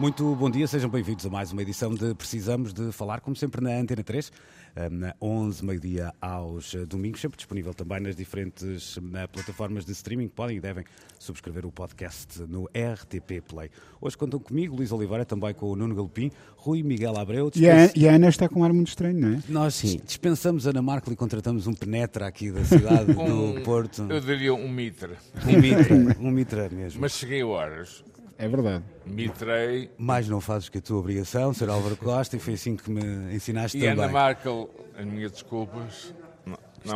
Muito bom dia, sejam bem-vindos a mais uma edição de Precisamos de Falar, como sempre na Antena 3, eh, na 11, meio-dia aos domingos, sempre disponível também nas diferentes eh, plataformas de streaming. Podem e devem subscrever o podcast no RTP Play. Hoje contam comigo, Luís Oliveira, também com o Nuno Galopim, Rui Miguel Abreu. E a, e a Ana está com um ar muito estranho, não é? Nós dispensamos Ana Marco e contratamos um penetra aqui da cidade do Um- Porto. Eu diria um mitre. Um mitra, um mitra mesmo. Mas cheguei a horas. É verdade. Mitrei. Mais não fazes que a tua obrigação, Sr. Álvaro Costa, e foi assim que me ensinaste E também. Ana Markel, as minhas desculpas.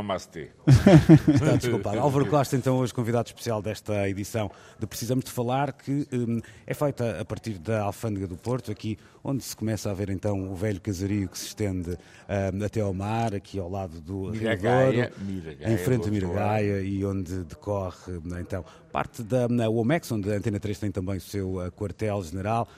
Mastei. Está desculpado. Álvaro Costa, então, hoje convidado especial desta edição de Precisamos de Falar, que hum, é feita a partir da Alfândega do Porto, aqui onde se começa a ver então o velho casario que se estende hum, até ao mar, aqui ao lado do Miragaia, em frente a Miragaia e onde decorre hum, então parte da hum, OMEX, onde a Antena 3 tem também o seu uh, quartel-general,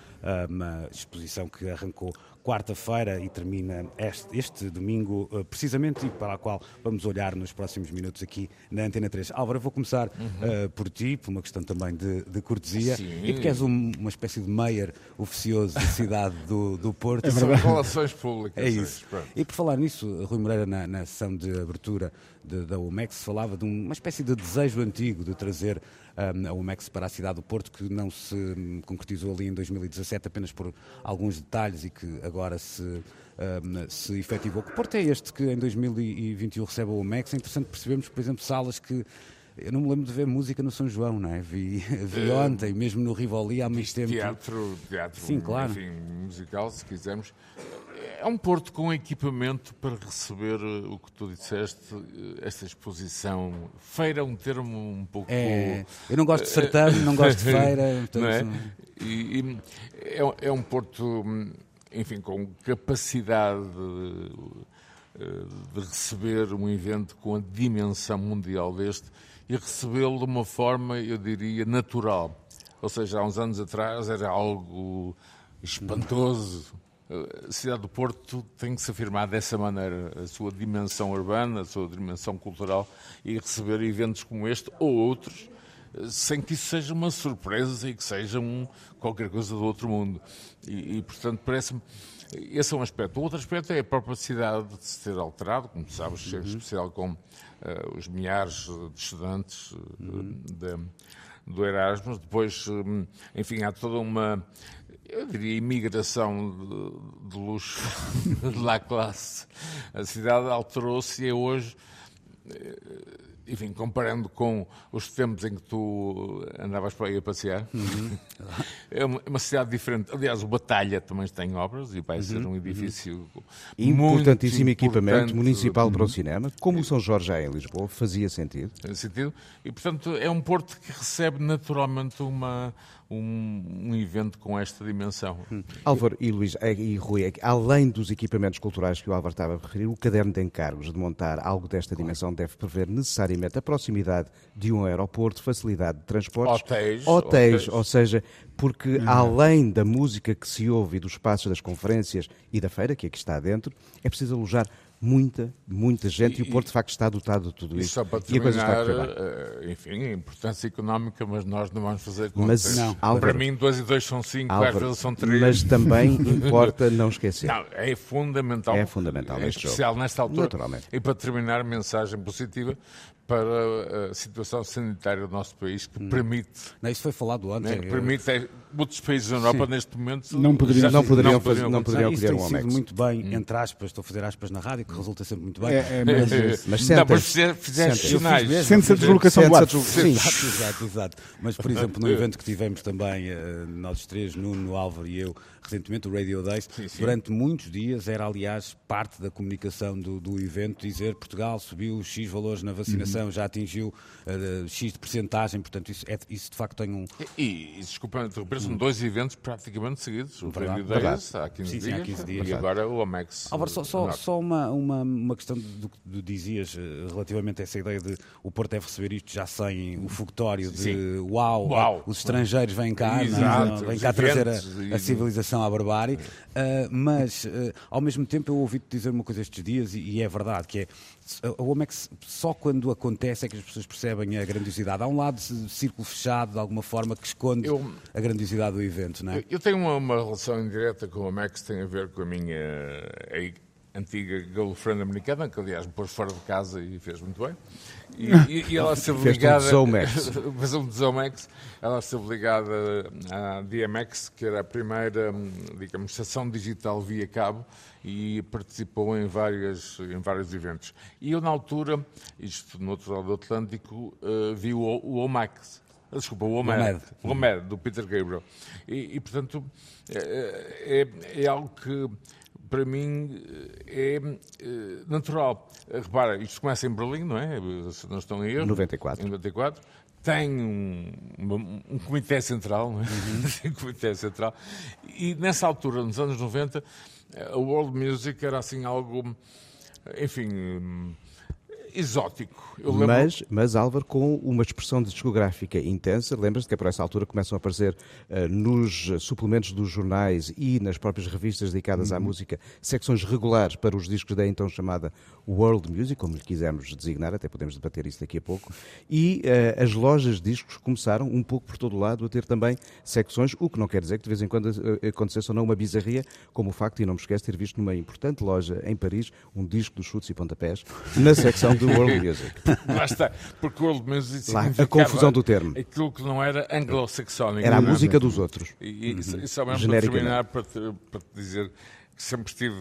uma exposição que arrancou quarta-feira e termina este, este domingo, uh, precisamente, e para a qual vamos olhar nos próximos minutos aqui na Antena 3. Álvaro, vou começar uh, por ti, por uma questão também de, de cortesia, Sim. e porque és um- uma espécie de mayor oficioso da cidade do, do Porto. São relações públicas. É isso. Pronto. E por falar nisso, Rui Moreira, na, na sessão de abertura de- da UMEX, falava de um- uma espécie de desejo antigo de trazer hum, a UMEX para a cidade do Porto, que não se concretizou ali em 2017 apenas por alguns detalhes e que agora se, hum, se efetivou. Que Porto é este que em 2021 recebe a UMEX? É interessante percebermos, por exemplo, salas que. Eu não me lembro de ver música no São João, não é? Vi, vi ontem, mesmo no Rivoli, há muito tempo. Teatro, teatro Sim, claro. enfim, musical, se quisermos. É um porto com equipamento para receber eh, o que tu disseste, eh, esta exposição. Feira é um termo um pouco. É, eu não gosto de certame, não gosto de feira. portanto, não é? E, e é, um- é um porto, hum, enfim, com capacidade de, de receber um evento com a dimensão mundial deste e recebê-lo de uma forma, eu diria, natural. Ou seja, há uns anos atrás era algo espantoso. A cidade do Porto tem que se afirmar dessa maneira, a sua dimensão urbana, a sua dimensão cultural, e receber eventos como este ou outros, sem que isso seja uma surpresa e que seja um, qualquer coisa do outro mundo. E, e, portanto, parece-me. Esse é um aspecto. O outro aspecto é a própria cidade de se ter alterado, como sabes, em especial com os milhares de estudantes eh, da- do Erasmus. Depois, hum, enfim, há toda uma, eu diria, imigração de, de luxo de la classe. A cidade alterou-se e é hoje enfim, comparando com os tempos em que tu andavas para aí a passear, é uma, é uma cidade diferente. Aliás, o Batalha também tem obras e vai ser um edifício Importantíssimo muito equipamento importante municipal para o cinema, como o São Jorge já é em Lisboa, fazia sentido. nesse sentido. E, portanto, é um porto que recebe naturalmente uma, um, um evento com esta dimensão. Álvaro e Luís eh, e Rui, é além dos equipamentos culturais que o Álvaro estava a referir, o caderno de encargos de montar algo desta dimensão deve prever necessariamente a proximidade de um aeroporto, facilidade de transportes, Hotéis, hotéis, hotéis. ou seja, porque além da música que se ouve e dos espaços das conferências e da feira, que aqui está dentro, é preciso alojar muita, muita gente e, o E- Porto de facto está dotado de tudo E isso. só para e a coisa está a terminar, bem. eh, enfim, a importância económica, mas nós não vamos fazer contas. Mas, Não. Para Álvaro, mim, dois e dois são cinco, às Álvaro, vezes são três. mas também importa não esquecer. Não, é fundamental. É fundamental Em neste jogo. especial nesta altura. Naturalmente. E para terminar, mensagem positiva para a situação sanitária do nosso país, que permite, Não, isso foi falado ontem. né, que permite é, muitos países da Europa neste momento Não poderiam- não poderiam fazer- não Não, poderiam isso acolher tem um sido muito bem, entre aspas, estou a fazer aspas na rádio, que resulta sempre muito bem. É, é, mas, Mas não, senta- mas fizer- fizeste sinais. Sente-se a deslocação do deslocação. Exato, exato, exato. Mas, por exemplo, no evento que tivemos também, eh, nós três, Nuno, Álvaro e eu, recentemente, o Radio Days, durante muitos dias era, aliás, parte da comunicação do, do evento, dizer Portugal subiu X valores na vacinação, já atingiu uh, X de percentagem, portanto, isso, é, isso de facto tem um... E, e desculpa interromper, são dois eventos praticamente seguidos. O Verdade, Radio Days verdade. há 15 Sim, sim, dias há 15 dias. e agora o Amex. Álvaro, só, só, só uma, uma, uma questão do que tu dizias eh, relativamente a essa ideia de o Porto deve receber isto já sem o fogotório de Sim. uau, Uau. os estrangeiros vêm cá, não? Exato, vêm os cá trazer a, a civilização à barbárie, Ah, mas eh, ao mesmo tempo eu ouvi-te dizer uma coisa estes dias e, e é verdade, que é a Omex só quando acontece é que as pessoas percebem a grandiosidade. Há um lado de círculo fechado, de alguma forma, que esconde Eu- a grandiosidade do evento, não é? Eu, eu tenho uma, uma relação indireta com a Max, tem a ver com a minha antiga girlfriend americana, que aliás me pôs fora de casa e fez muito bem. E, e- e ela um ligada. Fez um Desomex. Ela esteve ligada à DMX, que era a primeira, hum, digamos, estação digital via cabo e participou em, várias, em vários eventos. E eu, na altura, isto no outro lado do Atlântico, eh, vi o, o OMAX. Desculpa, o. OMED. O OMED, do Peter Gabriel. E, e, portanto, é, é- é algo que, para mim, é, eh, natural. Repara, isto começa em Berlim, não é? Se não estão em erro. 94. Em 94. Tem um, um- comitê central, não é? Tem um comitê central. E nessa altura, nos anos 90, a world music era assim algo, enfim, hum, exótico. Eu lembro- Mas, mas Álvaro, com uma expressão discográfica intensa, lembras-te que é por essa altura começam a aparecer eh, nos suplementos dos jornais e nas próprias revistas dedicadas Uhum. à música secções regulares para os discos da então chamada World Music, como lhe quisermos designar, até podemos debater isso daqui a pouco, e eh, as lojas de discos começaram, um pouco por todo lado, a ter também secções, o que não quer dizer que de vez em quando eh, acontecesse ou não uma bizarria, como o facto, e não me esqueço, de ter visto numa importante loja em Paris um disco dos chutes e pontapés na secção do World Music. Lá está, porque World Music Lá, a confusão do termo. Aquilo que não era anglo-saxónico. Era a música dos outros. E, e, e só mesmo para Uhum. Terminar, para te, para te dizer que sempre estive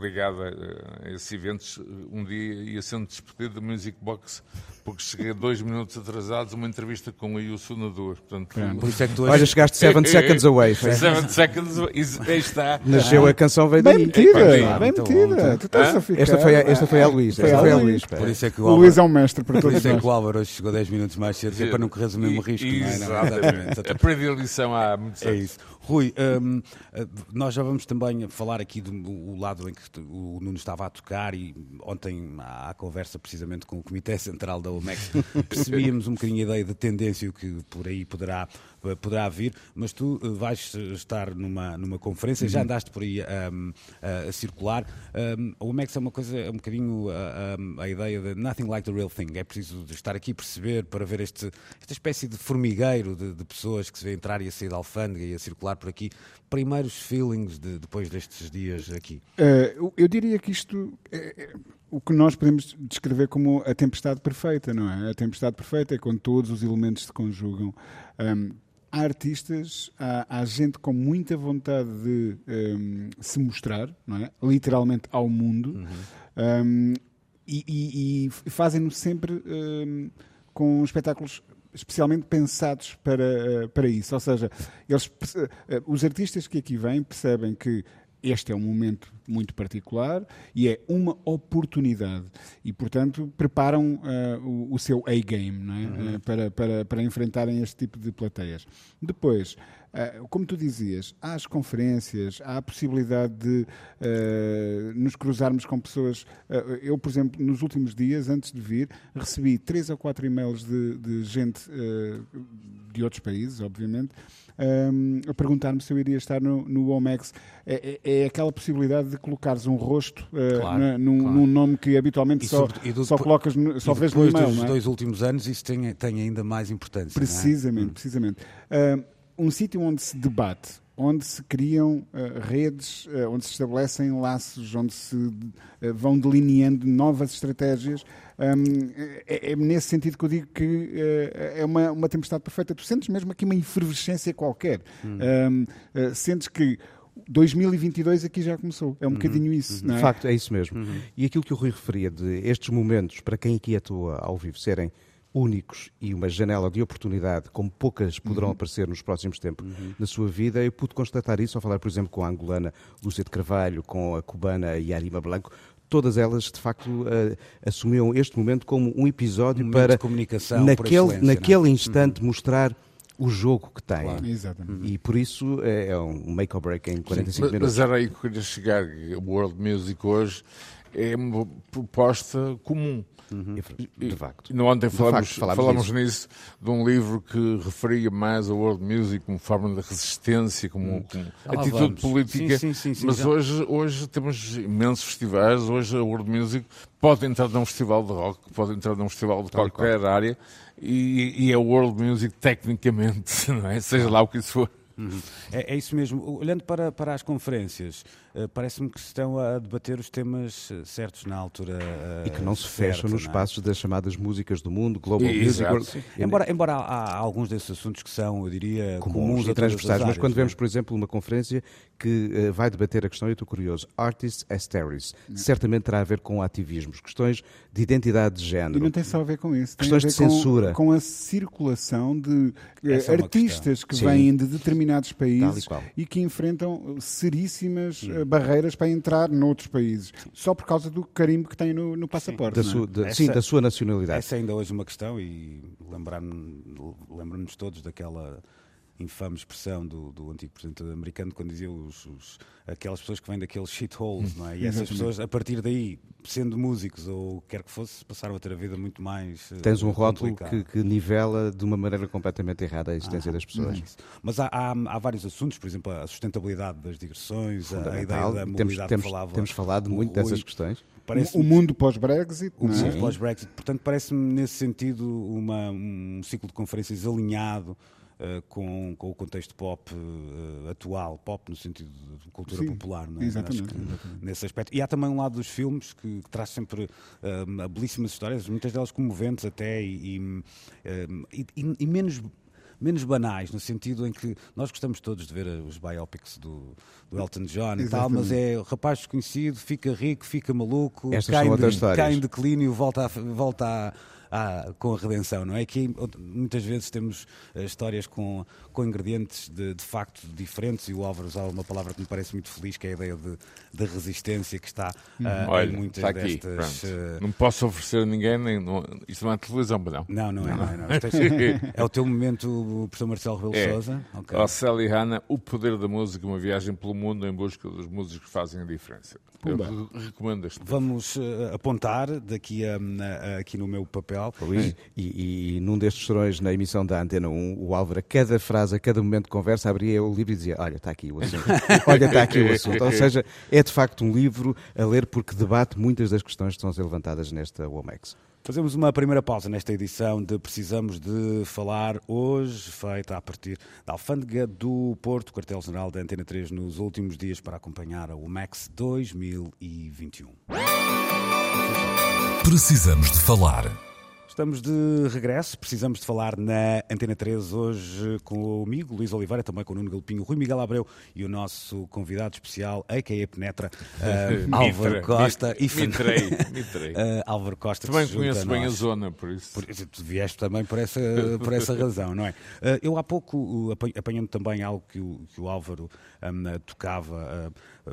ligado a, a esses eventos. Um dia ia sendo despedido da Music Box porque cheguei dois minutos atrasados a uma entrevista com a Yusu na duas. Portanto, Por isso é que tu Olha, chegaste 7 seconds away. foi? Seven seconds away. E aí está. Nasceu a canção, veio Bem daí. metida, Epá, bem metida. Tu estás a ficar. Esta foi a, esta foi a Luís. Foi Esta a foi a Luís. Pá. Por isso é que o O Luís é Álvaro, um mestre para por todos isso é que o Álvaro hoje chegou 10 minutos mais cedo, é para não correres o mesmo risco. é? Exatamente. a lição há muitos É anos. isso. Rui, hum, eh, nós já vamos também falar aqui do o lado em que o Nuno estava a tocar e ontem à conversa precisamente com o Comitê Central da OMEX percebíamos um bocadinho a ideia de tendência que por aí poderá, eh, poderá vir, mas tu eh, vais estar numa, numa conferência, já andaste por aí hum, a, a circular. Hum, a OMEX é uma coisa, é um bocadinho a, a- a ideia de nothing like the real thing. É preciso estar aqui perceber para ver este, esta espécie de formigueiro de, de pessoas que se vê entrar e a sair da alfândega e a circular por aqui. Primeiros feelings de- depois destes dias aqui. Eh, eu- diria que isto é, é o que nós podemos descrever como a tempestade perfeita, não é? A tempestade perfeita é quando todos os elementos se conjugam. Ahm, há artistas, há, há gente com muita vontade de ahm, se mostrar, não é? Literalmente ao mundo. Ahm, e, e- e fazem-no sempre ahm, com espetáculos especialmente pensados para, eh, para isso. Ou seja, eles, eh, os artistas que aqui vêm percebem que este é um momento muito particular e é uma oportunidade e, portanto, preparam eh, o, o seu A-game é? Eh, para, para, para enfrentarem este tipo de plateias. Depois, como tu dizias, há as conferências, há a possibilidade de eh, nos cruzarmos com pessoas. Eh, eu, por exemplo, nos últimos dias, antes de vir, recebi três ou quatro e-mails de, de gente eh, de outros países, obviamente, ehm, a perguntar-me se eu iria estar no, no Omex. É, é- é aquela possibilidade de colocares um rosto eh, Claro, na- num, claro. num nome que habitualmente E só, sobre- do- só colocas, no- só vês no depois e-mail. dos não é? dois últimos anos isso tem, tem ainda mais importância. é? Precisamente, precisamente. Ah, um sítio onde se debate, onde se criam ah, redes, ah, onde se estabelecem laços, onde se ah, vão delineando novas estratégias. Hum, é, é nesse sentido que eu digo que é uma, uma tempestade perfeita. Tu sentes mesmo aqui uma efervescência qualquer. Hum, ah, sentes que 2022 aqui já começou. É um bocadinho isso, não é? De facto, é isso mesmo. E aquilo que o Rui referia de estes momentos, para quem aqui atua ao vivo, serem únicos e uma janela de oportunidade como poucas poderão Uhum. aparecer nos próximos tempos na sua vida. Eu pude constatar isso ao falar, por exemplo, com a angolana Lúcia de Carvalho, com a cubana Yarima Blanco. Todas elas, de facto, eh, assumiam este momento como um episódio Um para, de comunicação por naquele, excelência, naquele não é? instante, mostrar o jogo que tem. Exatamente. E por isso é, é um make or break em 45 Mas, minutos. mas era aí que eu queria chegar. O World Music hoje é uma proposta comum. De facto. No ontem De falamos, facto, falámos falamos disso. nisso de um livro que referia mais a world music como forma de resistência, como, como Já lá atitude vamos. política. Sim, sim, sim, mas já. hoje, hoje temos imensos festivais. Hoje a world music pode entrar num festival de rock, pode entrar num festival de qualquer área e, e é world music tecnicamente, não é? Seja lá o que isso for. É, é isso mesmo. Olhando para, para as conferências, parece-me que se estão a debater os temas eh, certos na altura. eh, E que não se fecham nos não é? espaços das chamadas músicas do mundo, Global E- Music. Embora, embora há, há alguns desses assuntos que são, eu diria, comuns comuns, e transversais, mas áreas, quando não é? vemos, por exemplo, uma conferência que eh, vai debater a questão, e eu estou curioso, Artists as Terrorists, certamente terá a ver com ativismos, questões de identidade de E género. não tem só a ver com isso. Tem Questões a ver de censura. Com, com a circulação de eh, é uma artistas que Sim. vêm de determinados países qual. e que enfrentam seríssimas eh, barreiras para entrar noutros países, só por causa do carimbo que têm no, no passaporte. Da não é? sua, da- Essa- sim, da sua nacionalidade. Essa é ainda hoje uma questão e lembramos-nos todos daquela infame expressão do, do antigo presidente americano quando dizia os, os- aquelas pessoas que vêm daqueles shitholes, não é? E essas pessoas, a partir daí, sendo músicos ou o que quer que fosse, passaram a ter a vida muito mais. eh, Tens um rótulo que, que nivela de uma maneira completamente errada a existência das pessoas. Isso. Mas há, há, há vários assuntos, por exemplo, a sustentabilidade das digressões, a, ideia da temos, mobilidade temos, que falava. temos falado o muito dessas questões. Parece O mundo pós-Brexit, o é? mundo pós-Brexit. Portanto, parece-me nesse sentido uma- um ciclo de conferências alinhado com, com o contexto pop eh, atual, pop no sentido de cultura Sim, popular, não é? exatamente, Acho que exatamente. Nesse aspecto. E há também um lado dos filmes que, que traz sempre eh, belíssimas histórias, muitas delas comoventes até e, e, eh, e- menos menos banais, no sentido em que nós gostamos todos de ver os biopics do, do Elton John e tal, mas é o rapaz desconhecido, fica rico, fica maluco, Estas cai, são em de- histórias. cai em declínio, volta, a, volta a- a- com a redenção, não é? Que muitas vezes temos eh, histórias com, com ingredientes de, de facto diferentes e o Álvaro usava uma palavra que me parece muito feliz, que é a ideia de, de resistência que está ah, Olha, em muitas está aqui. destas... eh, Não posso oferecer a ninguém, nem, não, isto não é televisão, não. Não, não é, não é. Não. Isto é, é o teu momento, professor Marcelo Rebelo É. Sousa. Ok. Ó Sally Hanna, O Poder da Música, uma viagem pelo mundo em busca dos músicos que fazem a diferença. Eu recomendo este. Vamos eh, apontar daqui a, a- aqui no meu papel. Luís, e, e num destes serões na emissão da Antena 1, o Álvaro, a cada frase, a cada momento de conversa, abria o livro e dizia: Olha, está aqui o assunto. Olha, está aqui o assunto. Ou seja, é de facto um livro a ler porque debate muitas das questões que estão a ser levantadas nesta WOMEX. Fazemos uma primeira pausa nesta edição de Precisamos de Falar, hoje feita a partir da Alfândega do Porto, quartel-general da Antena 3, nos últimos dias para acompanhar a UMAX 2021. Precisamos de falar. Estamos de regresso, precisamos de falar na Antena 3 hoje com o amigo Luís Oliveira, também com o Nuno Galpinho, Rui Miguel Abreu e o nosso convidado especial, a.k.a. Penetra, eh, Álvaro Costa mi- e Fern- mitrei, mitrei. Eh, Álvaro Costa. Também conheço bem a zona, por isso. Por tu vieste também por essa, por essa razão, não é? Eh, Eu há pouco, uh, apan- apanhando também algo que o, que o Álvaro eh, tocava, eh,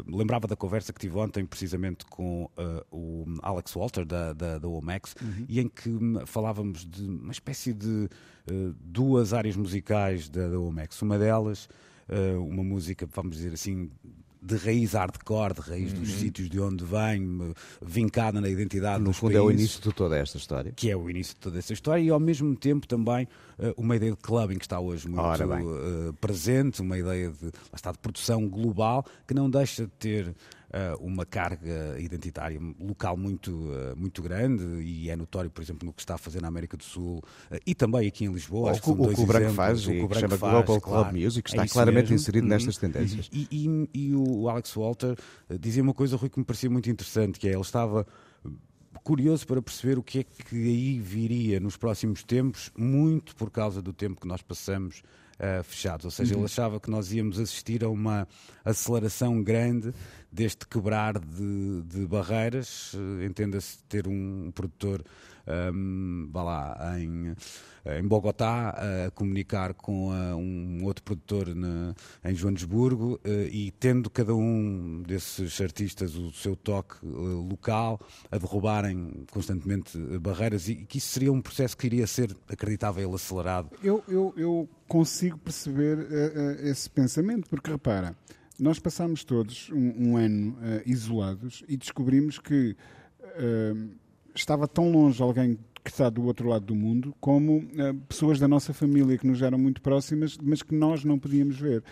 lembrava da conversa que tive ontem, precisamente com eh, o Alex Walter, da, da, da OMAX, e em que falávamos de uma espécie de eh, duas áreas musicais da, da OMAX. Uma delas, eh, uma música, vamos dizer assim, de raiz hardcore, de raiz dos sítios de onde vem, vincada na identidade No fundo, é o países. início de toda esta história. que é o início de toda essa história, e ao mesmo tempo também eh, uma ideia de clubbing que está hoje muito eh, presente, uma ideia de, está, de produção global que não deixa de ter uma carga identitária local muito, eh, muito grande e é notório, por exemplo, no que está a fazer na América do Sul eh, e também aqui em Lisboa. Que o que o que o Branco faz, O e que o Branco chama faz, Global Club claro. Music, É está isso claramente mesmo. inserido Uhum. nestas tendências. E, e- e o Alex Walter eh, dizia uma coisa, Rui, que me parecia muito interessante, que é ele estava eh, curioso para perceber o que é que aí viria nos próximos tempos, muito por causa do tempo que nós passamos uh, fechados. Ou seja, uhum. ele achava que nós íamos assistir a uma aceleração grande deste quebrar de, de barreiras. Uh, Entenda-se ter um produtor um, vá lá, em, em Bogotá, a comunicar com a, um outro produtor na, em Joanesburgo uh, e tendo cada um desses artistas o seu toque uh, local, a derrubarem constantemente barreiras e que isso seria um processo que iria ser acreditável acelerado. Eu, eu, eu consigo perceber uh, esse pensamento, porque repara, nós passámos todos um, um ano isolados e descobrimos que estava tão longe alguém que está do outro lado do mundo, como uh, pessoas da nossa família que nos eram muito próximas, mas que nós não podíamos ver.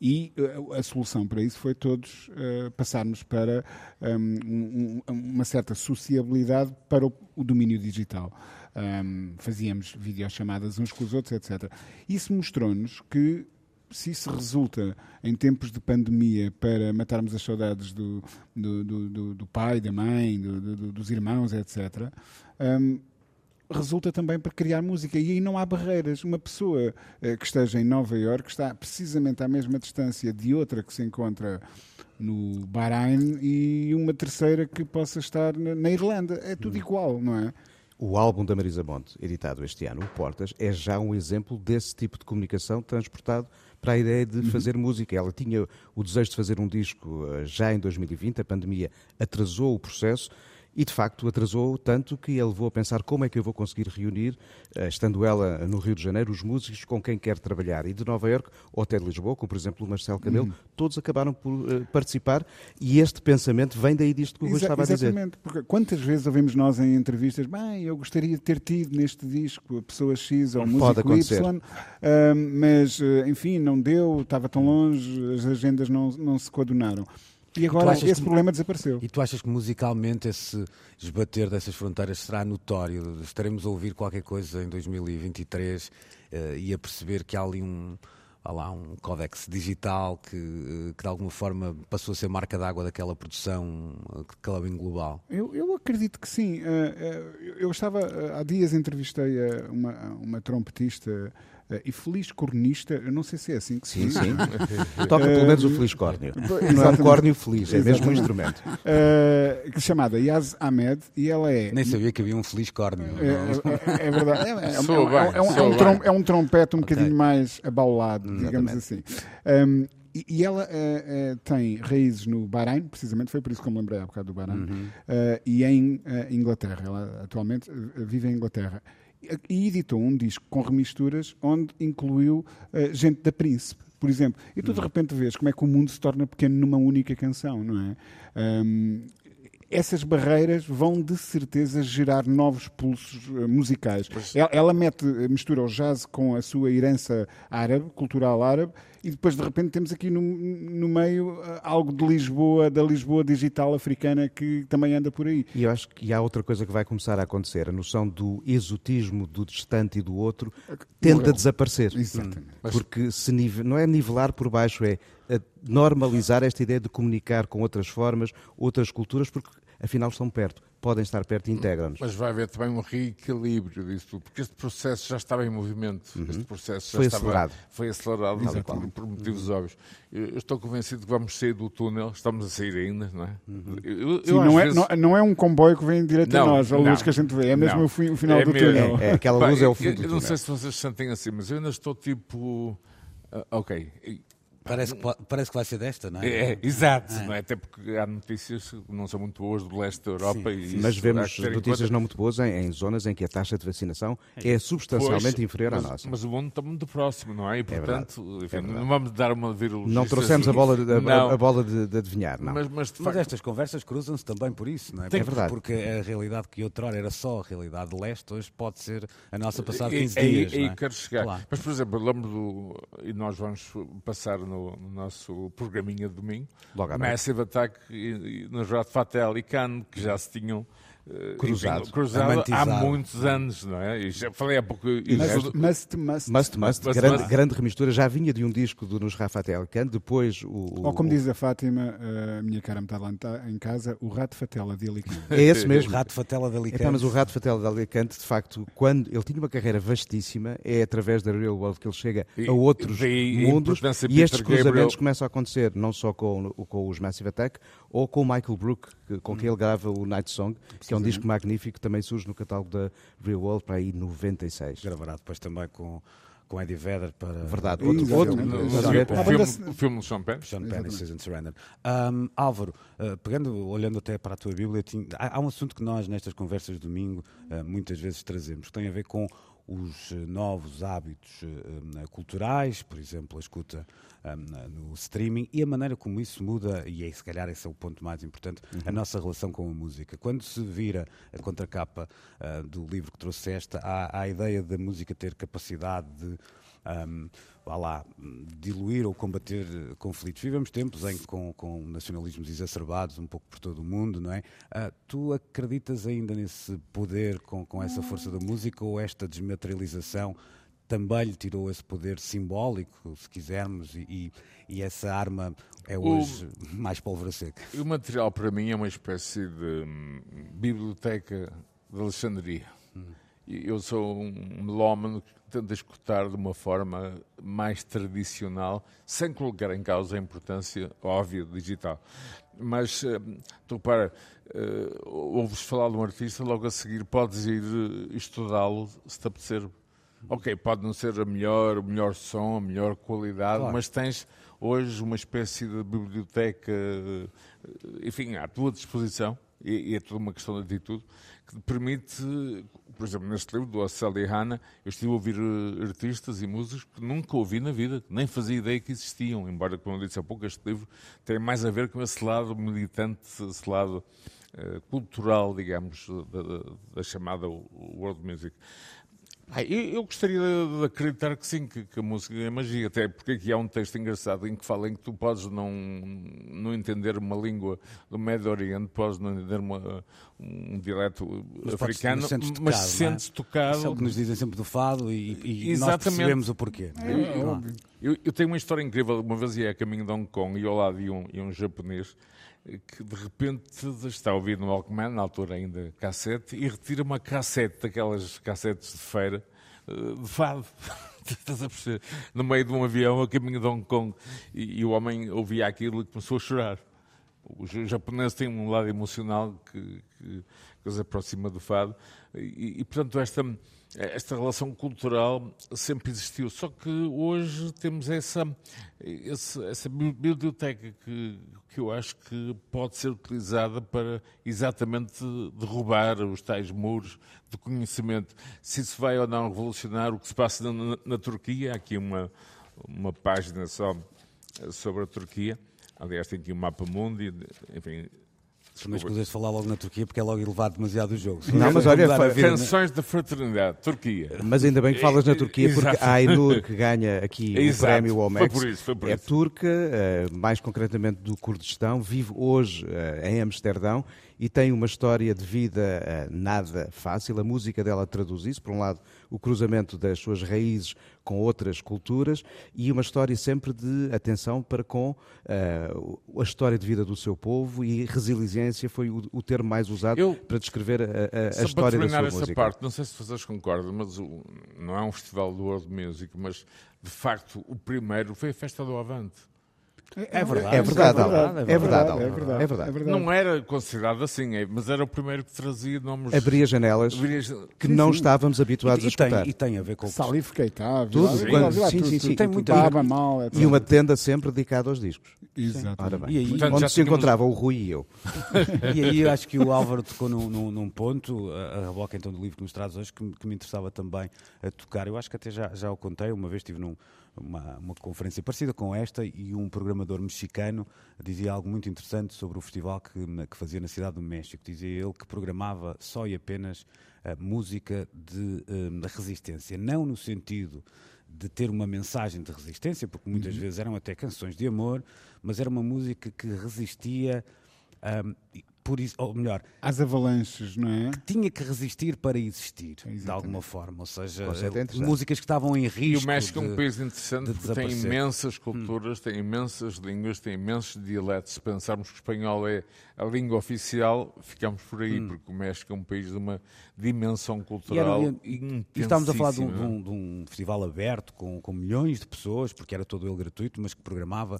E uh, a solução para isso foi todos uh, passarmos para um, um, uma certa sociabilidade para o, o domínio digital. Um, fazíamos videochamadas uns com os outros, etc. Isso mostrou-nos que se isso resulta em tempos de pandemia para matarmos as saudades do, do, do, do pai, da mãe, dos irmãos, etc., um, resulta também para criar música. E aí não há barreiras. Uma pessoa uh, que esteja em Nova Iorque está precisamente à mesma distância de outra que se encontra no Bahrein e uma terceira que possa estar na, na Irlanda. É tudo hum. igual, não é? O álbum da Marisa Monte, editado este ano, o Portas, é já um exemplo desse tipo de comunicação transportado para a ideia de uhum. fazer música. Ela tinha o desejo de fazer um disco eh, já em 2020, a pandemia atrasou o processo e de facto atrasou tanto que ele levou a pensar como é que eu vou conseguir reunir, eh, estando ela no Rio de Janeiro, os músicos com quem quer trabalhar. E de Nova Iorque ou até de Lisboa, como por exemplo o Marcelo Camelo, uhum. todos acabaram por uh, participar e este pensamento vem daí disto que o Rui estava a dizer. Exatamente, porque quantas vezes ouvimos nós em entrevistas, bem, eu gostaria de ter tido neste disco a pessoa X ou músico Y, uh, mas enfim, não deu, estava tão longe, as agendas não, não se coadunaram. E agora esse que, problema desapareceu. E tu achas que musicalmente esse esbater dessas fronteiras será notório? Estaremos a ouvir qualquer coisa em 2023 uh, eh, e a perceber que há ali um, há lá um códex digital que, eh, que de alguma forma passou a ser marca d'água daquela produção uh, clubbing global? Eu, eu acredito que sim. Eu estava, há dias entrevistei uma, uma trompetista Uh, e feliz cornista, eu não sei se é assim que se diz. Sim, sim. Toca pelo menos o feliz córneo. Não é um córneo feliz, é mesmo um instrumento. Uh, é chamada Yaz Ahmed e ela é. Nem sabia que havia um feliz córneo. É, é, é verdade. É, é, é, um, trom, é, um, trompete um okay. bocadinho mais abaulado, digamos assim. Um, e, e ela uh, uh, tem raízes no Bahrein, precisamente, foi por isso que eu me lembrei há bocado do Bahrein, uhum. uh, e em Inglaterra. Ela atualmente vive em Inglaterra e editou um disco com remisturas onde incluiu uh, gente da Príncipe, por exemplo. E tu de repente vês como é que o mundo se torna pequeno numa única canção, não é? Um, essas barreiras vão de certeza gerar novos pulsos uh, musicais. Ela, ela, mete, mistura o jazz com a sua herança árabe, cultural árabe, e depois de repente temos aqui no, no meio uh, algo de Lisboa, da Lisboa digital africana que também anda por aí. E eu acho que há outra coisa que vai começar a acontecer, a noção do exotismo do distante e do outro tenta desaparecer. Exatamente. Porque se não é nivelar por baixo, é normalizar esta ideia de comunicar com outras formas, outras culturas, porque afinal estão perto, podem estar perto e integram-nos. Mas vai haver também um reequilíbrio disso tudo, porque este processo já estava em movimento, uhum. este processo foi estava, acelerado. Foi acelerado por, por, motivos uhum. óbvios. Eu estou convencido que vamos sair do túnel, estamos a sair ainda, não é? Uhum. Eu, Sim, não, é vezes... não, não, é um comboio que vem direto não, a nós, a luz que a gente vê, é mesmo o, fim, o, final é do mesmo. túnel. É, é, aquela luz é o fim eu, do túnel. Eu não sei se vocês se sentem assim, mas eu ainda estou tipo... Uh, ok, Parece que, parece que vai ser desta, não é? É, exato, é. Não é? até porque há notícias que não são muito boas do leste da Europa. Sim, e mas vemos notícias não muito boas em, em, zonas em que a taxa de vacinação é, é substancialmente pois, inferior mas, à nossa. Mas o mundo está muito próximo, não é? E é portanto, é enfim, não vamos dar uma virologia. Não trouxemos a bola, de, a, a, bola de, de, adivinhar, não. Mas, mas, mas estas conversas cruzam-se também por isso, não é? Tem, é verdade. Porque a realidade que outrora era só a realidade de leste, hoje pode ser a nossa passada 15 dias. Aí, quero chegar. Claro. Mas, por exemplo, lembro do. E nós vamos passar no, no nosso o programinha de domingo. Logo Massive Attack, na verdade Fatel e Khan, que já se tinham Cruzado. enfim, cruzado há muitos anos, não é? E já falei há pouco. Must, must, must. Must, must, Must, grande, must. grande remistura. Já vinha de um disco do Nos Rafael Khan, depois o. o- Ou como diz a Fátima, a minha cara metade lá em casa, o rato fatela de Alicante. É esse mesmo. O Rato Fatela da Epá, mas o Rato Fatel de Alicante, de facto, quando ele tinha uma carreira vastíssima, é através da Real World que ele chega E- a outros mundos de e estes Peter Gabriel. cruzamentos começam a acontecer não só com, com os Massive Attack ou com o Michael Brook, que- com quem ele grava o Night Song, que é um disco magnífico que também surge no catálogo da Real World para aí 96. Gravará depois também com, com Eddie Vedder para Verdade, Sim, outro, outro, no- estás a no- ver? o, A filme, o filme de Sean Penn. Sean Penn e. Susan Sarandon. Um, Álvaro, uh, pegando, olhando até para a tua Bíblia, tinha- há, há um assunto que nós nestas conversas de domingo uh, muitas vezes trazemos, que tem a ver com os uh, novos hábitos uh, um, culturais, por exemplo, a escuta no streaming e a maneira como isso muda, e é, se calhar esse é o ponto mais importante, a nossa relação com a música. Quando se vira a contracapa uh, do livro que trouxeste, há, há a ideia da música ter capacidade de um, vá lá, diluir ou combater eh, conflitos. Vivemos tempos em que com, com nacionalismos exacerbados um pouco por todo o mundo, não é? Ah, tu acreditas ainda nesse poder com, com essa força da música ou esta desmaterialização também lhe tirou esse poder simbólico, se quisermos, e, e, essa arma é hoje mais pólvora seca? O material para mim é uma espécie de hum, biblioteca de Alexandria. E Eu sou um melómano que tenta escutar de uma forma mais tradicional, sem colocar em causa a importância óbvia do digital. Mas, hum, tu repara, eh, ouves falar de um artista, logo a seguir podes ir eh, estudá-lo se te apetecer. Ok, pode não ser a melhor, o melhor som, a melhor qualidade, Claro. mas tens hoje uma espécie de biblioteca, eh, enfim, à tua disposição, e, e é tudo uma questão de atitude, que te permite, por exemplo, neste livro do Océlia Hanna, eu estive a ouvir artistas e músicos que nunca ouvi na vida, nem fazia ideia que existiam, embora, como eu disse há pouco, este livro tem mais a ver com esse lado militante, esse lado cultural, digamos, da, da- da chamada world music. Ah, eu, eu gostaria de, de acreditar que sim, que, que a música é magia, até porque aqui há um texto engraçado em que fala em que tu podes não, não entender uma língua do Médio Oriente, podes não entender uma, um dialeto Mas podes- africano, mas sentes mas tocado, é? sentes tocado. Isso é o que nos dizem sempre do fado e, e nós percebemos o porquê. é? É, Claro. óbvio. Eu, eu tenho uma história incrível. Uma vez ia a caminho de Hong Kong e ao lado ia um, ia um japonês eh, que de repente está a ouvir no Walkman, na altura ainda cassete, e retira uma cassete, daquelas cassetes de feira, eh, de fado. Estás a perceber? No meio de um avião a caminho de Hong Kong. E, e o homem ouvia aquilo e começou a chorar. Os japoneses têm um lado emocional que, que, que os aproxima do fado e, e, portanto, esta, esta relação cultural sempre existiu. Só que hoje temos essa, essa bi- biblioteca que, que eu acho que pode ser utilizada para exatamente derrubar os tais muros de conhecimento. Se isso vai ou não revolucionar o que se passa na, na- na Turquia, há aqui uma, uma página só sobre a Turquia. Aliás, tem aqui um mapa mundi, enfim. Mas desculpa. escusas de falar logo na Turquia porque é logo elevar demasiado o jogo. Não, mas olha, vida, Canções da Fraternidade, Turquia. Mas ainda bem que falas na Turquia, porque Exato. a Ainur, que ganha aqui o Exato. prémio Foi Omex, por isso, foi por é isso. turca, eh, mais concretamente do Kurdistão, vive hoje eh, em Amsterdão e tem uma história de vida eh, nada fácil. A música dela traduz isso, por um lado, o cruzamento das suas raízes com outras culturas e uma história sempre de atenção para com eh, a história de vida do seu povo e resiliência foi o, o termo mais usado Eu- para descrever a, a- a história da terminar sua essa música. parte, não sei se vocês concordam, mas o- não é um festival do World Music, mas de facto o primeiro foi a festa do Avante. É verdade. É verdade, é verdade, É verdade, é verdade, É verdade. Não era considerado assim, é, mas era o primeiro que trazia nomes. Abria janelas Abria- que não estávamos habituados E, a tem, escutar. e tem a ver com o que Salif Keita, Tudo, sim, sim, sim. Tem muita- Mal. E uma tenda sempre dedicada aos discos. Exato. Ora bem. E aí- Portanto, Onde se encontrava o Rui e eu. E aí eu acho que o Álvaro tocou num, num- num ponto, a, reboca então do livro que nos traz hoje, que, me- que me interessava também a tocar. Eu acho que até já, já o contei, uma vez estive numa uma conferência parecida com esta e um programador mexicano dizia algo muito interessante sobre o festival que, que fazia na cidade do México. Dizia ele que programava só e apenas música de, hum, de resistência, não no sentido de ter uma mensagem de resistência, porque muitas vezes eram até canções de amor, mas era uma música que resistia e por isso, ou melhor, Às avalanches, não é? tinha que resistir para existir, de Exatamente. alguma forma. Ou seja, é músicas que estavam em E risco. o México é um de- país interessante de porque tem imensas culturas, tem imensas línguas, tem imensos dialetos. Se pensarmos que o espanhol é a língua oficial, ficamos por aí, porque o México é um país de uma dimensão E, era- cultural e- e estávamos a falar de um, de um- de um festival aberto com, com milhões de pessoas, porque era todo ele gratuito, mas que programava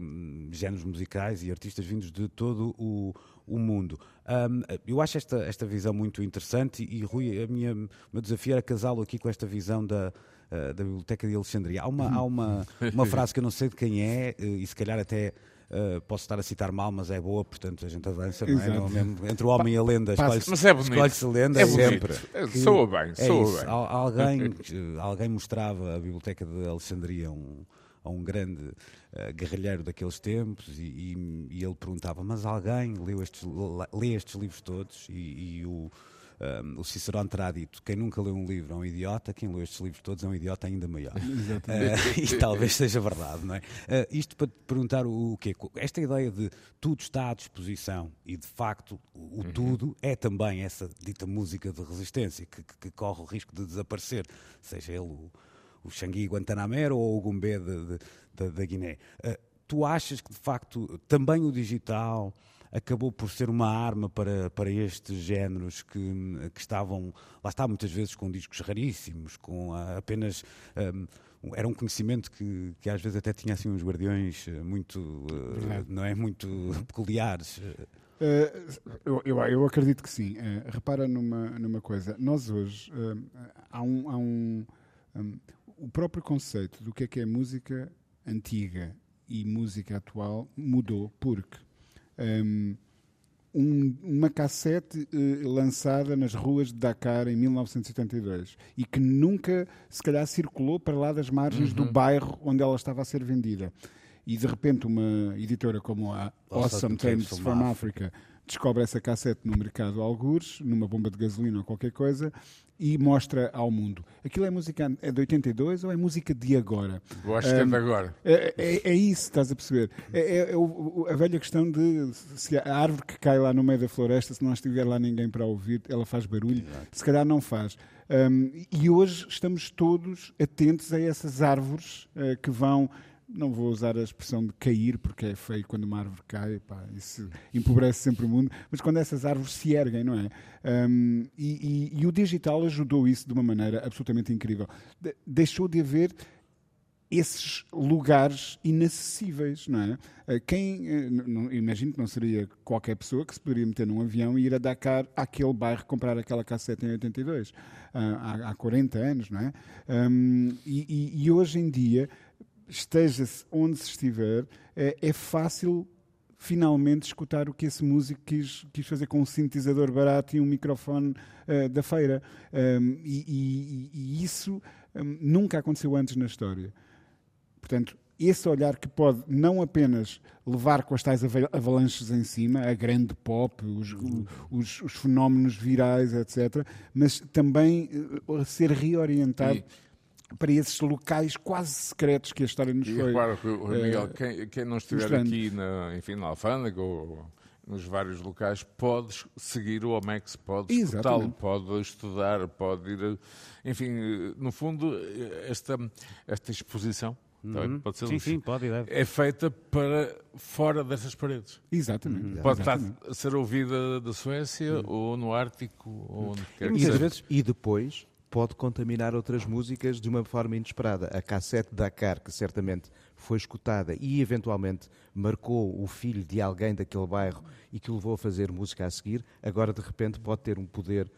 hum, géneros musicais e artistas vindos de todo o, o mundo. Ahm, eu acho esta, esta visão muito interessante e, Rui, a minha, o meu desafio era casá-lo aqui com esta visão da, ah, da Biblioteca de Alexandria. Há uma, há uma, uma frase que eu não sei de quem é eh, e se calhar até. ah, posso estar a citar mal, mas é boa, portanto a gente avança, não é? Não, mesmo entre o homem e a lenda, escolhe-se Mas é bonito. escolhe-se lenda É sempre. É, Que- soa bem, é soa isso. bem. Al- Alguém, alguém mostrava a Biblioteca de Alexandria um, a um grande eh, guerrilheiro daqueles tempos e, e- e ele perguntava: Mas alguém leu estes, lê estes livros todos? E, e o, um, o Cicerone terá dito: Quem nunca leu um livro é um idiota, quem leu estes livros todos é um idiota ainda maior. Eh, e talvez seja verdade, não é? Eh, isto para te perguntar o, o quê? Esta ideia de tudo está à disposição e de facto o o tudo é também essa dita música de resistência que, que- que corre o risco de desaparecer, seja ele o, o Xangui Guantanamero ou o Gumbé da- Guiné. Eh, tu achas que de facto também o digital acabou por ser uma arma para, para estes géneros que, que estavam, lá está, muitas vezes com discos raríssimos, com ah, apenas. ahm, era um conhecimento que, que às vezes até tinha assim uns guardiões eh, muito, eh, não é, muito peculiares. Eh, eu, eu, eu acredito que sim. Eh, repara numa, numa coisa. Nós hoje há um, há um, um, o próprio conceito do que é que é música antiga e música atual mudou porque um, um- uma cassete eh, lançada nas ruas de Dakar em 1972 e que nunca, se calhar, circulou para lá das margens do bairro onde ela estava a ser vendida. E de repente uma editora como a Awesome Tapes from Africa descobre essa cassete no mercado algures, numa bomba de gasolina ou qualquer coisa, e mostra ao mundo. Aquilo é música é de 82 ou é música de agora? Eu acho que é de agora. É, é- é isso, estás a perceber? É, é- é o- a velha questão de se a árvore que cai lá no meio da floresta, se não estiver lá ninguém para ouvir, ela faz barulho. Se calhar não faz. Hum, e hoje estamos todos atentos a essas árvores eh, que vão. Não vou usar a expressão de cair, porque é feio quando uma árvore cai, pá, isso empobrece sempre o mundo, mas quando essas árvores se erguem, não é? Hum, e, e- e o digital ajudou isso de uma maneira absolutamente incrível. De- deixou de haver esses lugares inacessíveis, não é? Eh, Quem, eh, imagino que não seria qualquer pessoa que se poderia meter num avião e ir a Dakar àquele bairro comprar aquela cassete em 82, ah, há, há 40 anos, não é? Hum, e- e hoje em dia, esteja-se onde se estiver, é, é fácil finalmente escutar o que esse músico quis, quis fazer com um sintetizador barato e um microfone eh, da feira. Um, e, e- e isso um, nunca aconteceu antes na história. Portanto, esse olhar que pode não apenas levar com as tais ava- avalanches em cima, a grande pop, os, os- os fenómenos virais, etc., mas também eh, ser reorientado E- para esses locais quase secretos que a história nos E foi. repara, que, o- eh, Miguel, quem, quem não estiver mostrando. aqui na, enfim, na Alfândega ou nos vários locais, pode seguir o OMEX, pode escutá-lo, pode estudar, pode ir. Enfim, no fundo, esta, esta exposição tá bem? pode ser Sim, sim, pode e deve. é feita para fora dessas paredes. Exatamente. Pode estar Exatamente. a ser ouvida da Suécia ou no Ártico ou onde quer que seja. vezes, e depois pode contaminar outras músicas de uma forma inesperada. A cassete Dakar, que certamente foi escutada e eventualmente marcou o filho de alguém daquele bairro e que o levou a fazer música a seguir, agora de repente pode ter um poder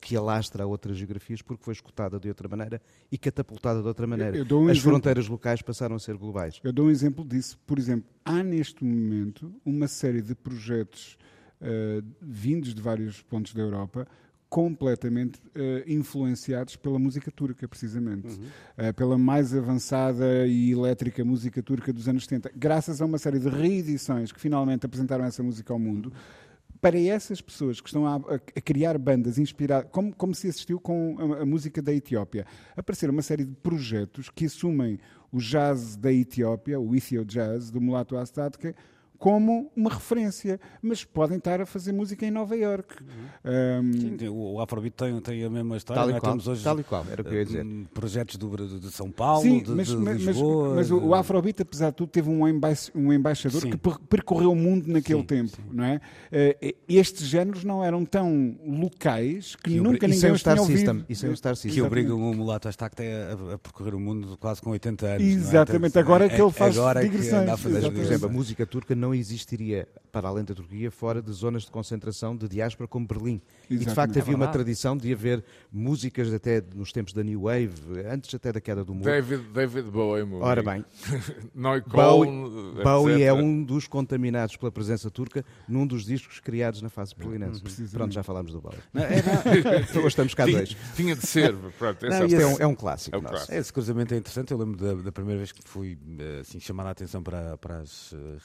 que alastra a outras geografias porque foi escutada de outra maneira e catapultada de outra maneira. eu dou um As exemplo. fronteiras locais passaram a ser globais. Eu dou um exemplo disso. Por exemplo, há neste momento uma série de projetos eh, vindos de vários pontos da Europa completamente eh, influenciados pela música turca, precisamente. Eh, pela mais avançada e elétrica música turca dos anos 70. Graças a uma série de reedições que finalmente apresentaram essa música ao mundo, para essas pessoas que estão a, a- criar bandas inspiradas, como, como se assistiu com a, a música da Etiópia, apareceram uma série de projetos que assumem o jazz da Etiópia, o Ethio Jazz, do Mulato Astadke, como uma referência, mas podem estar a fazer música em Nova York. Um, Sim, o Afrobeat tem, tem a mesma história. Tal e é? qual, Temos hoje tal e qual, era o que eu ia dizer. hum, projetos do, de, São Paulo, Sim, de, mas, de mas- Lisboa. mas o, o Afrobeat, apesar de tudo, teve um, emba um embaixador Sim. que per- percorreu o mundo naquele Sim, tempo, não é? Eh, estes géneros não eram tão locais que, Que nunca ninguém os tinha Star ouvido. System. E sem o Star que System. obriga o mulato a estar a, a percorrer o mundo quase com 80 anos. Exatamente, não é? agora é que ele faz agora é que digressões, anda a fazer Mas, por Exatamente. exemplo, a música turca não existiria para além da Turquia fora de zonas de concentração de diáspora como Berlim. E de Exatamente. facto É havia uma verdade. tradição de haver músicas até nos tempos da New Wave, antes até da queda do muro. David, David Bowie, Ora bem, Bowie, Bowie é um dos contaminados pela presença turca num dos discos criados na fase berlinense. Pronto, já falámos do Bowie. Não, é, não, Hoje estamos cá Tinha, dois. tinha de ser. Pronto, Não, e Isto é esse- um, é um clássico É um clássico. Esse cruzamento é interessante. Eu lembro da, da primeira vez que fui eh, assim, chamar a atenção para, para as eh,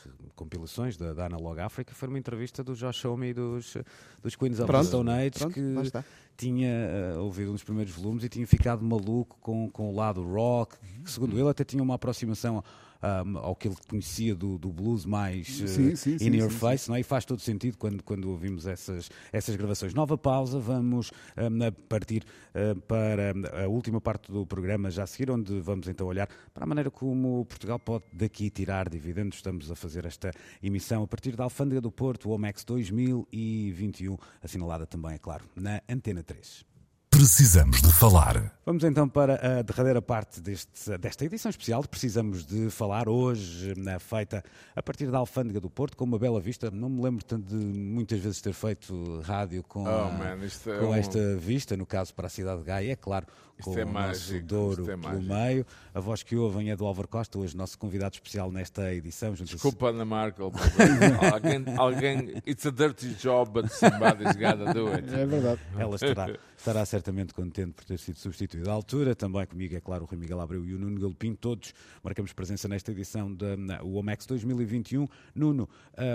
compilações da, da Analog Africa. Foi uma entrevista do Josh Homme e dos, dos Queens of the Stone Age que tinha eh, ouvido um dos primeiros volumes e tinha ficado maluco com, com o lado rock, que segundo ele até tinha uma aproximação ahm, ao que ele conhecia do, do blues mais eh, Sim, sim, in sim, your sim, face, não é? E faz todo sentido quando, quando ouvimos essas, essas gravações. Nova pausa, vamos a partir ah, para a última parte do programa já a seguir, onde vamos então olhar para a maneira como Portugal pode daqui tirar dividendos. Estamos a fazer esta emissão a partir da Alfândega do Porto, o OMEX 2021, assinalada também, é claro, na Antena 3. Precisamos de falar. Vamos então para a derradeira parte deste- desta edição especial. Precisamos de falar hoje, na feita a partir da Alfândega do Porto, com uma bela vista. Não me lembro tanto de muitas vezes ter feito rádio com, Oh, a- man, é com um- esta vista, no caso para a cidade de Gaia, é claro, Isto com é o nosso mágico, Douro isto é pelo meio. A voz que ouvem é do Álvaro Costa, hoje nosso convidado especial nesta edição. Desculpa, Ana Markel. mas alguém, alguém. It's a dirty job, but somebody's gotta do it. É verdade. Ela estará, estará certamente contente por ter sido substituída à altura. Também comigo, é claro, o Rui Miguel Abreu e o Nuno Galopim. Todos marcamos presença nesta edição da OMEX 2021. Nuno,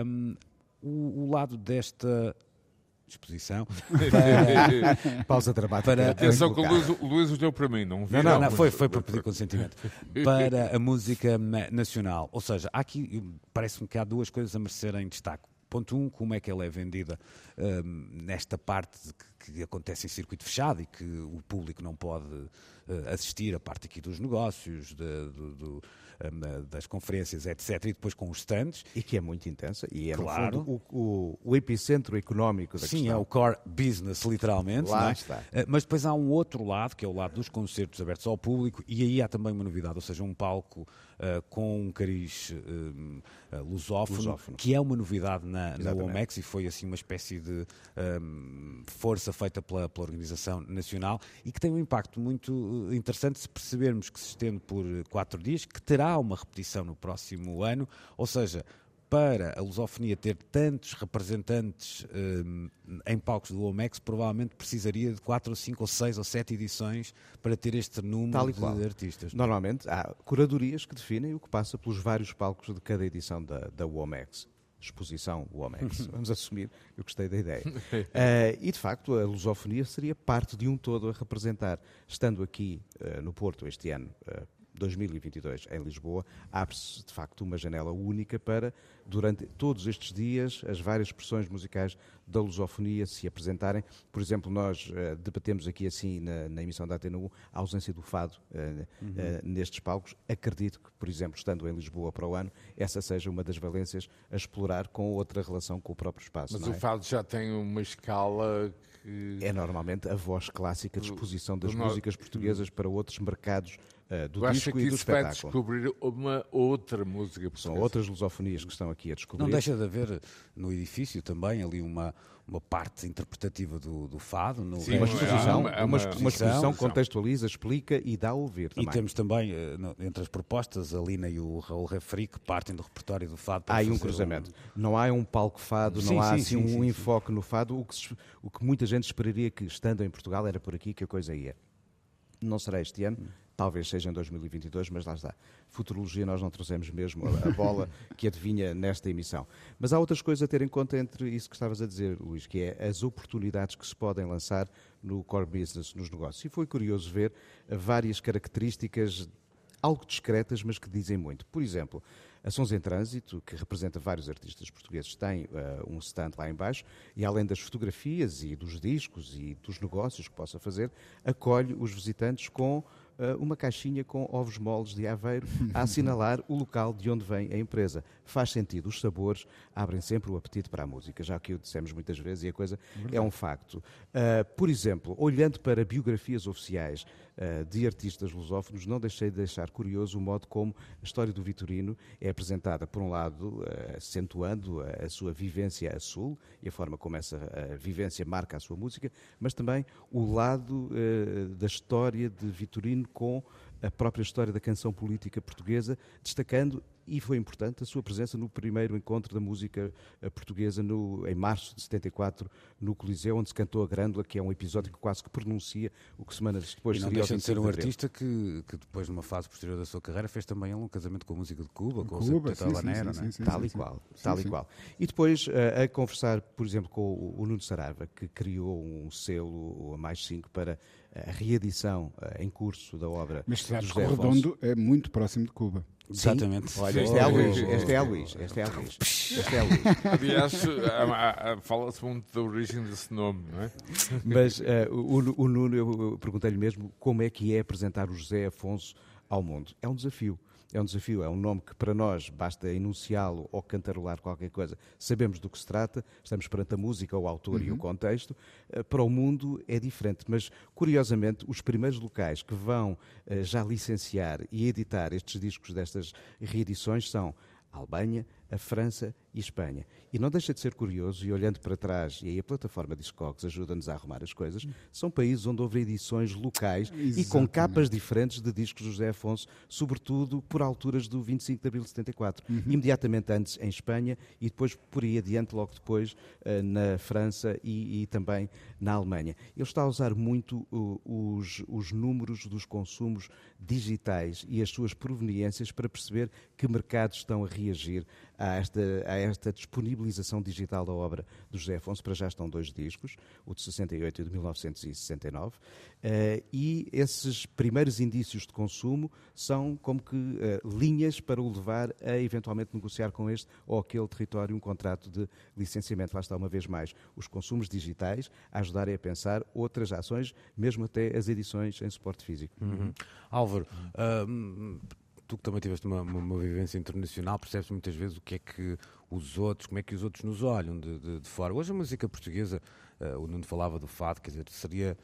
hum, o, o lado desta exposição para, Pausa dramática. Para- Atenção que o Luís, o Luís deu para mim, não vi. Não, não, não, foi, foi para pedir consentimento. Para a música na- nacional. Ou seja, há aqui, parece-me que há duas coisas a merecerem destaque. Ponto um, como é que ela é vendida hum, nesta parte de que, que acontece em circuito fechado e que o público não pode eh, assistir, a parte aqui dos negócios, de- do- do, hum, das conferências, etc. E depois com os stands. E que é muito intensa. E é, Claro. no fundo, o, o- o epicentro económico da Sim, é questão. o core business, literalmente. Lá é? está. Eh, Mas depois há um outro lado, que é o lado dos concertos abertos ao público, e aí há também uma novidade, ou seja, um palco eh, com um cariz eh, eh, lusófono, Lusófono. que é uma novidade na, na Exatamente. OMEX e foi assim uma espécie de ehm, força feita pela, pela organização nacional e que tem um impacto muito interessante se percebermos que se estende por quatro dias, que terá uma repetição no próximo ano, ou seja, para a lusofonia ter tantos representantes hum, em palcos do OMEX, provavelmente precisaria de 4 ou 5 ou 6 ou 7 edições para ter este número de artistas. Normalmente há curadorias que definem o que passa pelos vários palcos de cada edição da, da WOMEX. Exposição WOMEX. Vamos assumir, eu gostei da ideia. Eh, e de facto, a lusofonia seria parte de um todo a representar. Estando aqui eh, no Porto este ano, eh, 2022, em Lisboa, abre-se de facto uma janela única para, durante todos estes dias, as várias expressões musicais da lusofonia se apresentarem. Por exemplo, nós eh, debatemos aqui assim na, na emissão da Atena 1 a ausência do fado eh, eh, nestes palcos. Acredito que, por exemplo, estando em Lisboa para o ano, essa seja uma das valências a explorar com outra relação com o próprio espaço. Mas o é? fado já tem uma escala que. É normalmente a voz clássica de exposição das do no- músicas portuguesas para outros mercados eh, do Eu acho disco que e do isso vai espetáculo. descobrir uma outra música São portuguesa. outras lusofonias que estão aqui a descobrir. Não deixa de haver no edifício também ali uma, uma parte interpretativa do, do fado. No Sim, uma é exposição, uma- é uma, uma uma exposição exposição. contextualiza, explica e dá a ouvir E também. temos também, eh, entre as propostas, a Lina e o Raul Refri, que partem do repertório do fado. para Há aí um cruzamento. Não há um palco fado, Sim, não há sim, assim sim, um sim, sim. enfoque no fado. O que, o que muita gente esperaria que, estando em Portugal, era por aqui que a coisa ia. Não será este ano, talvez seja em 2022, mas lá está. Futurologia nós não trouxemos mesmo a, a bola que adivinha nesta emissão. Mas há outras coisas a ter em conta entre isso que estavas a dizer, Luís, que é as oportunidades que se podem lançar no core business, nos negócios. E foi curioso ver várias características algo discretas, mas que dizem muito. Por exemplo, A Sons em Trânsito, que representa vários artistas portugueses, tem uh, um stand lá embaixo e além das fotografias e dos discos e dos negócios que possa fazer, acolhe os visitantes com eh, uma caixinha com ovos moles de Aveiro a assinalar o local de onde vem a empresa. Faz sentido, os sabores abrem sempre o apetite para a música, já que o dissemos muitas vezes e a coisa Verdade. é um facto. Uh, por exemplo, olhando para biografias oficiais de artistas lusófonos, não deixei de deixar curioso o modo como a história do Vitorino é apresentada, por um lado, uh, acentuando a, sua vivência a sul e a forma como essa vivência marca a sua música, mas também o lado da história de Vitorino com a própria história da canção política portuguesa, destacando e foi importante a sua presença no primeiro encontro da música eh, portuguesa no, em março de 74 no Coliseu, onde se cantou a Grândola, que é um episódio que quase que pronuncia o que semanas depois e não seria deixa de ser um artista que, que depois, numa fase posterior da sua carreira, fez também um casamento com a música de Cuba, com Cuba, o sim, sim, sim, sim, tal e qual, tal e qual. E depois a, eh, a conversar, por exemplo, com o, o Nuno Sarava, que criou um selo, a mais 5, para a reedição eh, em curso da obra. Mas sabes que Redondo é muito próximo de Cuba. Exatamente. Olha, este é a Luís, este é a Luís, este é a Luís. Este é a Luís. Aliás, fala-se muito da origem desse nome, não é? Mas uh, o, o Nuno, eu perguntei-lhe mesmo como é que é apresentar o José Afonso ao mundo. É um desafio é um desafio, é um nome que para nós basta enunciá-lo ou cantarolar qualquer coisa. Sabemos do que se trata, estamos perante a música, o autor uhum. e o uhum. contexto. Eh, para o mundo é diferente, mas curiosamente os primeiros locais que vão eh, já licenciar e editar estes discos destas reedições são a Albânia, a França e Espanha. E não deixa de ser curioso, e olhando para trás, e aí a plataforma Discogs ajuda-nos a arrumar as coisas, são países onde houve edições locais Exatamente. e com capas diferentes de discos de José Afonso, sobretudo por alturas do 25 de abril de 74. Uhum. Imediatamente antes em Espanha e depois por aí adiante, logo depois, eh, na França e, e também na Alemanha. Ele está a usar muito os, os números dos consumos digitais e as suas proveniências para perceber que mercados estão a reagir a esta, a esta disponibilização digital da obra do José Afonso. Para já estão dois discos, o de 68 e o de 1969, uh, e esses primeiros indícios de consumo são como que uh, linhas para o levar a eventualmente negociar com este ou aquele território um contrato de licenciamento. Lá está uma vez mais os consumos digitais a ajudarem a pensar outras ações, mesmo até as edições em suporte físico. Uhum. Álvaro, uh, tu que também tiveste uma, uma, uma, vivência internacional, percebes muitas vezes o que é que os outros, como é que os outros nos olham de, de, de fora. Hoje a música portuguesa, uh, o Nuno falava do fado, quer dizer, seria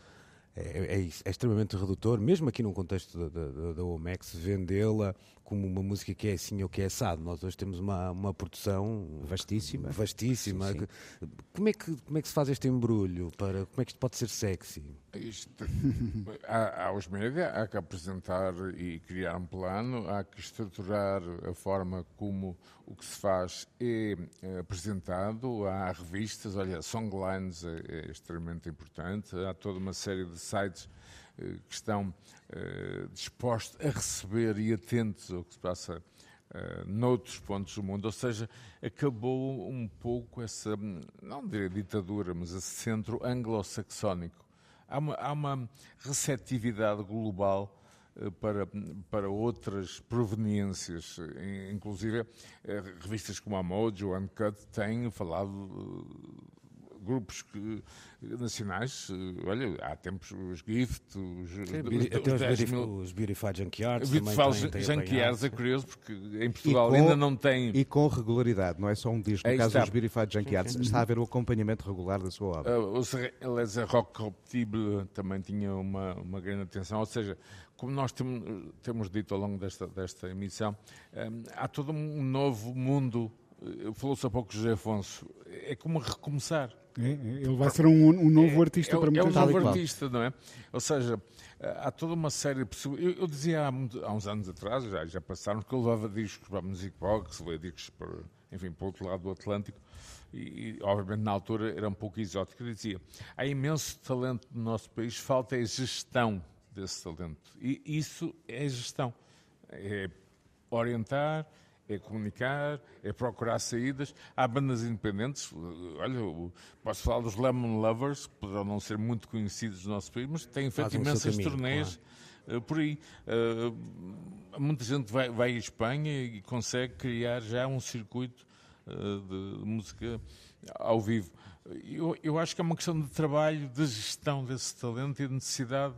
é, é, é, extremamente redutor, mesmo aqui num contexto da, da, da OMEX, vendê-la como uma música que é assim ou que é assado. Nós hoje temos uma, uma produção vastíssima. vastíssima. Sim, sim. Como, é que, como é que se faz este embrulho? Para, como é que isto pode ser sexy? Isto, há, há os média, há que apresentar e criar um plano, há que estruturar a forma como o que se faz é, é apresentado, há revistas, olha, Songlines é, é extremamente importante, há toda uma série de sites que estão eh, dispostos a receber e atentos ao que se passa Uh, noutros pontos do mundo, ou seja, acabou um pouco essa, não diria ditadura, mas esse centro anglo-saxónico. Há uma, há uma receptividade global para, para outras proveniências, inclusive revistas como a Mojo, Uncut, têm falado grupos que, nacionais, eh, olha, há tempos os Gift, os, Sim, os, os, os, mil... os Beautified Junkyards. Beautified Junkyards é curioso porque em Portugal com, ainda não tem. E com regularidade, não é só um disco. No Aí caso está. dos Beautified Junkyards, está a haver o acompanhamento regular da sua obra. Uh, o Les Rock também tinha uma, uma grande atenção, ou seja, como nós temos, temos dito ao longo desta, desta emissão, um, há todo um novo mundo. Eh, falou-se há pouco José Afonso. É como recomeçar. É, ele vai ser um, um novo é, artista é, para muita gente. É um novo artista, não é? Ou seja, há toda uma série de pessoas. Eu, eu dizia há, muito, há, uns anos atrás, já, já passaram, que eu levava discos para a Music Box, levava discos para, enfim, para o outro lado do Atlântico. E, e, obviamente na altura era um pouco exótico. Eu dizia: há imenso talento no nosso país, falta a gestão desse talento. E isso é gestão. É orientar, é comunicar, é procurar saídas. Há bandas independentes, olha, posso falar dos Lemon Lovers, que poderão não ser muito conhecidos no nosso país, mas têm feito imensas turnês claro. Eh, por aí. Uh, muita gente vai, vai à Espanha e consegue criar já um circuito uh, de música ao vivo. Eu, eu acho que é uma questão de trabalho, de gestão desse talento e de necessidade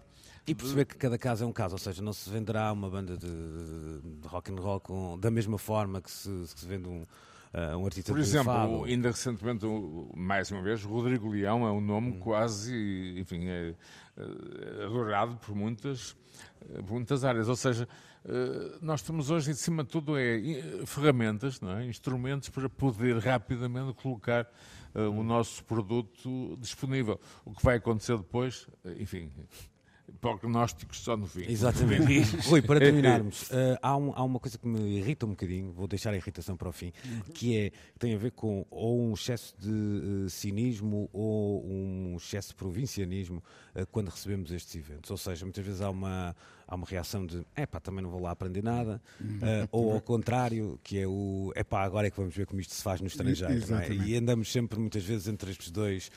e perceber que cada caso é um caso, ou seja, não se venderá uma banda de, de rock and roll com, da mesma forma que se, que se vende um, uh, um artista Por exemplo, ainda recentemente, mais uma vez, Rodrigo Leão é um nome hum. quase, enfim, é, é adorado por muitas, por muitas áreas. Ou seja, nós temos hoje, em cima de tudo, é, ferramentas, não é? instrumentos para poder rapidamente colocar uh, o nosso produto disponível. O que vai acontecer depois, enfim, prognósticos só no fim. Exatamente. Rui, para terminarmos, uh, há, um, há, uma coisa que me irrita um bocadinho, vou deixar a irritação para o fim, que é tem a ver com ou um excesso de uh, cinismo ou um excesso de provincianismo uh, quando recebemos estes eventos. Ou seja, muitas vezes há uma, há uma reação de é pá, também não vou lá aprender nada, ou ao contrário, que é o é pá, agora é que vamos ver como isto se faz no estrangeiro. É? E andamos sempre, muitas vezes, entre estes dois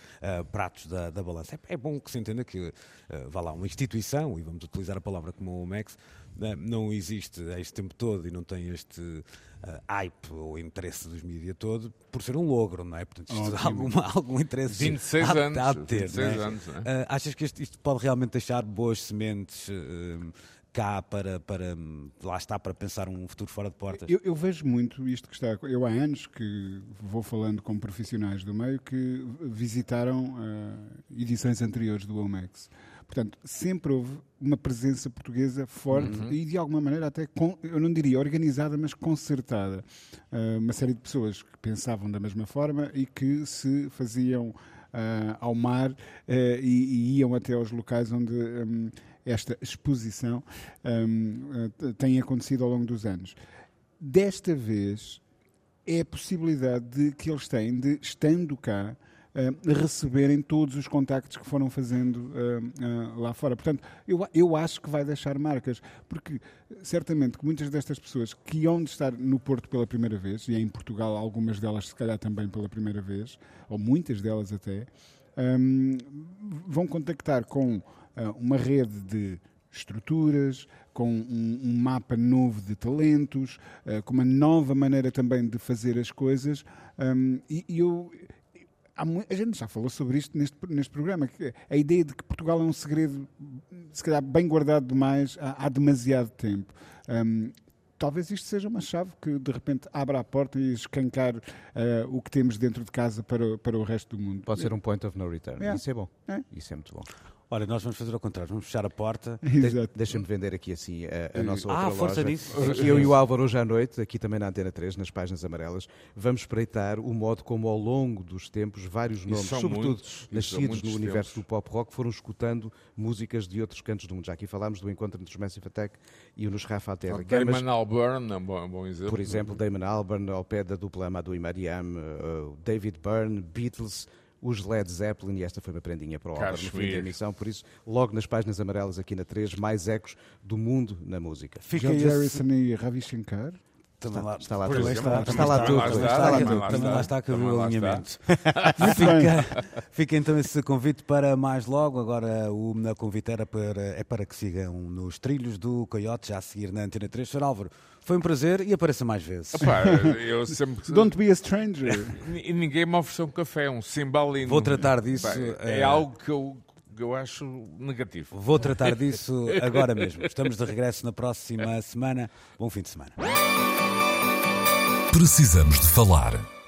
pratos da, da balança. É, é, bom que se entenda que, vá lá, uma instituição, e vamos utilizar a palavra como o Max, né, não existe este tempo todo e não tem este uh, hype ou interesse dos mídias todo por ser um logro, não é? Portanto, isto alguma, algum interesse 26 há, anos, há de ter. 26 é? anos, é? uh, achas que isto, isto, pode realmente deixar boas sementes uh, cá para, para lá está para pensar um futuro fora de portas? Eu, eu, vejo muito isto que está. Eu há anos que vou falando com profissionais do meio que visitaram edições anteriores do Omex Portanto, sempre houve uma presença portuguesa forte uhum. e, de alguma maneira, até, com, eu não diria organizada, mas concertada. Uh, uma série de pessoas que pensavam da mesma forma e que se faziam uh, ao mar uh, e, e, iam até aos locais onde um, esta exposição um, tem acontecido ao longo dos anos. Desta vez, é a possibilidade de que eles têm de, estando cá, uh, receberem todos os contactos que foram fazendo uh, lá fora. Portanto, eu, eu acho que vai deixar marcas, porque certamente que muitas destas pessoas que iam de estar no Porto pela primeira vez, e em Portugal algumas delas se calhar também pela primeira vez, ou muitas delas até, um, vão contactar com uma rede de estruturas, com um, um, mapa novo de talentos, uh, com uma nova maneira também de fazer as coisas. Um, e, e eu, a gente já falou sobre isto neste, neste programa, que a ideia de que Portugal é um segredo, se calhar bem guardado demais há, há demasiado tempo. Um, talvez isto seja uma chave que de repente abra a porta e escancar uh, o que temos dentro de casa para, para o resto do mundo. Pode ser um point of no return. É. Isso é bom. É. Isso é muito bom. Olha, nós vamos fazer ao contrário, vamos fechar a porta. De Deixa-me vender aqui assim a, a nossa outra ah, loja. força disso. Eu e o Álvaro hoje à noite, aqui também na Antena 3, nas páginas amarelas, vamos espreitar o modo como ao longo dos tempos vários nomes, sobretudo muitos, nascidos no universo tempos. do pop rock, foram escutando músicas de outros cantos do mundo. Já aqui falámos do encontro entre os Massive Attack e o Nos Rafa Terra. Oh, Damon Albarn é um bom, bom, exemplo. Por exemplo, Damon Albarn, ao pé da dupla Amadou e Mariam, uh, David Byrne, Beatles os Led Zeppelin, e esta foi uma prendinha para o Álvaro no fim da emissão, por isso, logo nas páginas amarelas aqui na 3, mais ecos do mundo na música. Fica George Harrison e Ravi Shankar. Também lá, está lá tudo. Está, está, lá tudo. Também lá está que o alinhamento. Fica, fica então esse convite para mais logo. Agora o convite era para, é para que sigam nos trilhos do Coyote, já a seguir na Antena 3. Sr. Álvaro, foi um prazer e apareça mais vezes. Epá, eu sempre... Don't be a stranger. e ninguém me ofereceu um café, um cimbalino. Vou tratar disso. é, é algo que eu eu acho negativo. Vou tratar disso agora mesmo. Estamos de regresso na próxima semana. Bom fim de semana. Precisamos de falar.